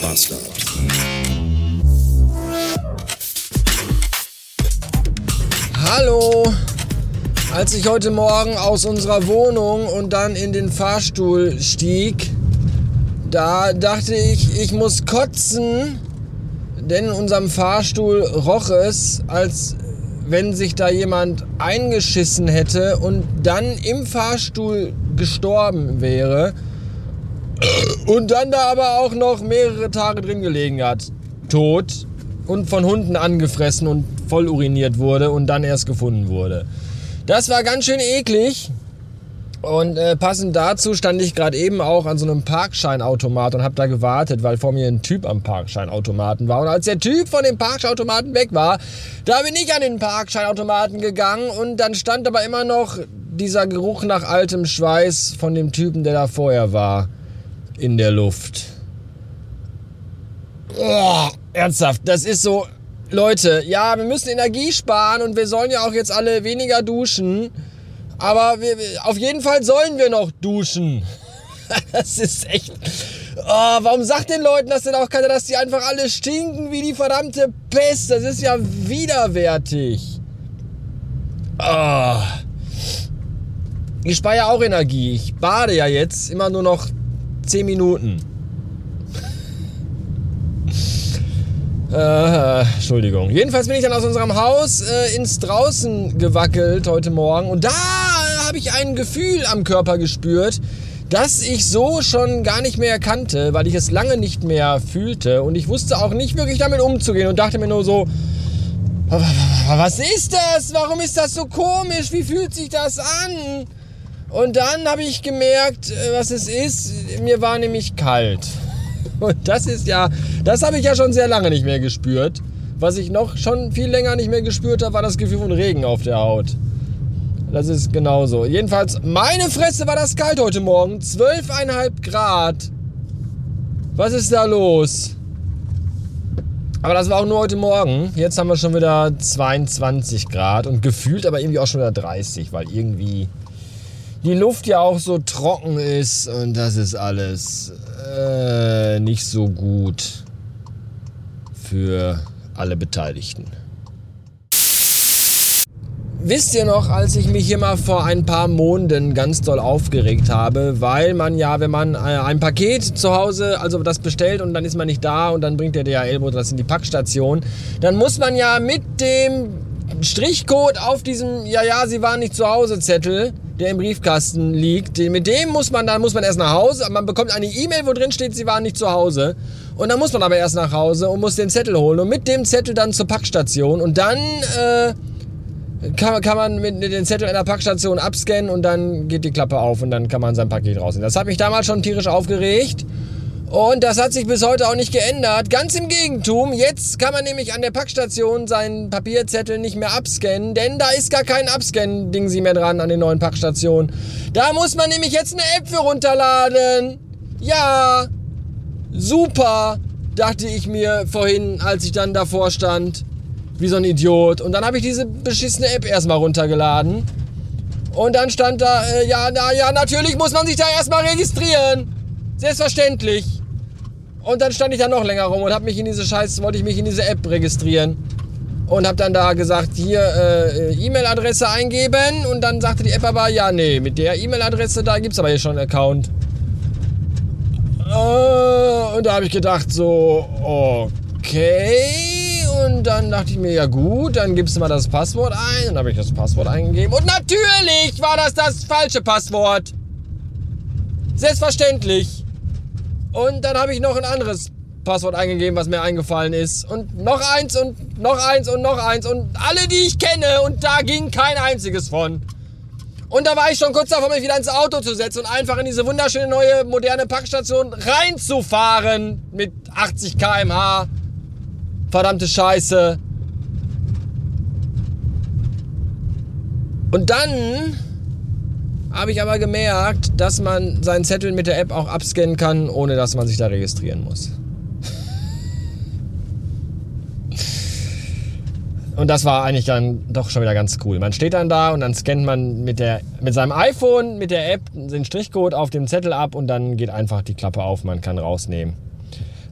Bastard. Hallo! Als ich heute Morgen aus unserer Wohnung und dann in den Fahrstuhl stieg, da dachte ich, ich muss kotzen, denn in unserem Fahrstuhl roch es, als wenn sich da jemand eingeschissen hätte und dann im Fahrstuhl gestorben wäre und dann da aber auch noch mehrere Tage drin gelegen hat. Tot und von Hunden angefressen und voll uriniert wurde und dann erst gefunden wurde. Das war ganz schön eklig. Und äh, passend dazu stand ich gerade eben auch an so einem Parkscheinautomat und habe da gewartet, weil vor mir ein Typ am Parkscheinautomaten war. Und als der Typ von dem Parkscheinautomaten weg war, da bin ich an den Parkscheinautomaten gegangen und dann stand aber immer noch dieser Geruch nach altem Schweiß von dem Typen, der da vorher war, in der Luft. Oh, ernsthaft, das ist so, Leute, ja, wir müssen Energie sparen und wir sollen ja auch jetzt alle weniger duschen. Aber wir, auf jeden Fall sollen wir noch duschen. Das ist echt. Oh, warum sagt den Leuten das denn auch keiner, dass die einfach alle stinken wie die verdammte Pest? Das ist ja widerwärtig. Oh. Ich spare ja auch Energie. Ich bade ja jetzt immer nur noch 10 Minuten. Äh, Entschuldigung. Jedenfalls bin ich dann aus unserem Haus äh, ins Draußen gewackelt heute Morgen und da habe ich ein Gefühl am Körper gespürt, das ich so schon gar nicht mehr kannte, weil ich es lange nicht mehr fühlte und ich wusste auch nicht wirklich damit umzugehen und dachte mir nur so, was ist das? Warum ist das so komisch? Wie fühlt sich das an? Und dann habe ich gemerkt, äh, was es ist. Mir war nämlich kalt. Und das ist ja, das habe ich ja schon sehr lange nicht mehr gespürt. Was ich noch schon viel länger nicht mehr gespürt habe, war das Gefühl von Regen auf der Haut. Das ist genauso. Jedenfalls, meine Fresse war das kalt heute Morgen. 12,5 Grad. Was ist da los? Aber das war auch nur heute Morgen. Jetzt haben wir schon wieder 22 Grad und gefühlt aber irgendwie auch schon wieder 30, weil irgendwie die Luft ja auch so trocken ist und das ist alles äh, nicht so gut für alle Beteiligten. Wisst ihr noch, als ich mich hier mal vor ein paar Monaten ganz doll aufgeregt habe, weil man ja, wenn man äh, ein Paket zu Hause, also das bestellt und dann ist man nicht da und dann bringt der DHL-Bote das in die Packstation, dann muss man ja mit dem Strichcode auf diesem Ja, ja, Sie waren nicht zu Hause Zettel der im Briefkasten liegt. Mit dem muss man, dann muss man erst nach Hause. Man bekommt eine E-Mail, wo drin steht, sie waren nicht zu Hause. Und dann muss man aber erst nach Hause und muss den Zettel holen und mit dem Zettel dann zur Packstation und dann äh, kann, kann man mit den Zettel in der Packstation abscannen und dann geht die Klappe auf und dann kann man sein Paket rausnehmen. Das hat mich damals schon tierisch aufgeregt. Und das hat sich bis heute auch nicht geändert. Ganz im Gegentum, jetzt kann man nämlich an der Packstation seinen Papierzettel nicht mehr abscannen, denn da ist gar kein Abscannen-Ding sie mehr dran an den neuen Packstationen. Da muss man nämlich jetzt eine App für runterladen. Ja, super, dachte ich mir vorhin, als ich dann davor stand, wie so ein Idiot. Und dann habe ich diese beschissene App erstmal runtergeladen. Und dann stand da, äh, ja, na ja, natürlich muss man sich da erstmal registrieren. Selbstverständlich. Und dann stand ich da noch länger rum und habe mich in diese Scheiß, wollte ich mich in diese App registrieren. Und habe dann da gesagt, hier äh, E-Mail-Adresse eingeben. Und dann sagte die App aber, ja, nee, mit der E-Mail-Adresse, da gibt es aber hier schon einen Account. Äh, und da habe ich gedacht, so, okay. Und dann dachte ich mir, ja gut, dann gibst du mal das Passwort ein. Und dann habe ich das Passwort eingegeben. Und natürlich war das das falsche Passwort. Selbstverständlich. Und dann habe ich noch ein anderes Passwort eingegeben, was mir eingefallen ist. Und noch eins und noch eins und noch eins. Und alle, die ich kenne. Und da ging kein einziges von. Und da war ich schon kurz davor, mich wieder ins Auto zu setzen und einfach in diese wunderschöne neue moderne Packstation reinzufahren mit 80 km/h. Verdammte Scheiße. Und dann habe ich aber gemerkt, dass man seinen Zettel mit der App auch abscannen kann, ohne dass man sich da registrieren muss. Und das war eigentlich dann doch schon wieder ganz cool. Man steht dann da und dann scannt man mit, der, mit seinem iPhone, mit der App den Strichcode auf dem Zettel ab und dann geht einfach die Klappe auf, man kann rausnehmen.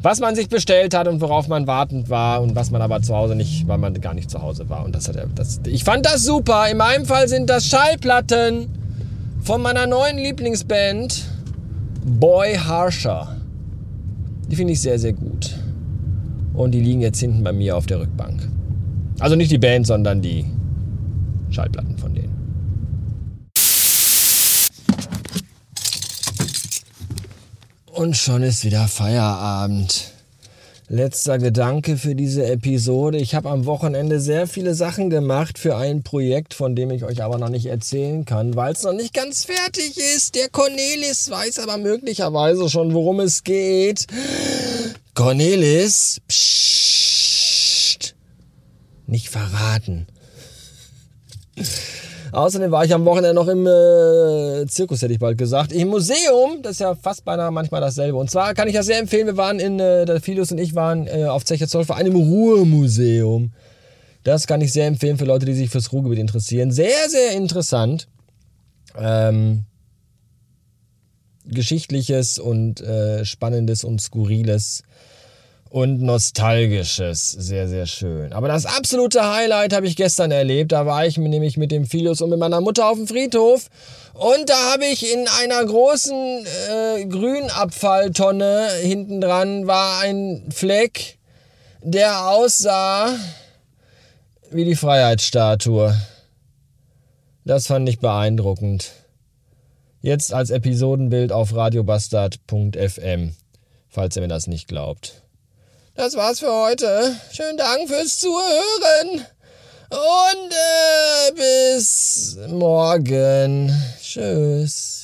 was man sich bestellt hat und worauf man wartend war und was man aber zu Hause nicht, weil man gar nicht zu Hause war. Und das hat er, ich fand das super. In meinem Fall sind das Schallplatten von meiner neuen Lieblingsband Boy Harsher. Die finde ich sehr, sehr gut. Und die liegen jetzt hinten bei mir auf der Rückbank. Also nicht die Band, sondern die Schallplatten von denen. Und schon ist wieder Feierabend. Letzter Gedanke für diese Episode. Ich habe am Wochenende sehr viele Sachen gemacht für ein Projekt, von dem ich euch aber noch nicht erzählen kann, weil es noch nicht ganz fertig ist. Der Cornelis weiß aber möglicherweise schon, worum es geht. Cornelis, pssst, nicht verraten. Außerdem war ich am Wochenende noch im äh, Zirkus, hätte ich bald gesagt. Im Museum, das ist ja fast beinahe manchmal dasselbe. Und zwar kann ich das sehr empfehlen. Wir waren in, äh, der Philius und ich waren äh, auf Zecherzoll vor einem Ruhrmuseum. Das kann ich sehr empfehlen für Leute, die sich fürs Ruhrgebiet interessieren. Sehr, sehr interessant. Ähm, Geschichtliches und äh, Spannendes und Skurriles und Nostalgisches. Sehr, sehr schön. Aber das absolute Highlight habe ich gestern erlebt. Da war ich nämlich mit dem Philius und mit meiner Mutter auf dem Friedhof. Und da habe ich in einer großen äh, Grünabfalltonne hinten dran war ein Fleck, der aussah wie die Freiheitsstatue. Das fand ich beeindruckend. Jetzt als Episodenbild auf radiobastard.fm, falls ihr mir das nicht glaubt. Das war's für heute. Schönen Dank fürs Zuhören. Und äh, bis morgen. Tschüss.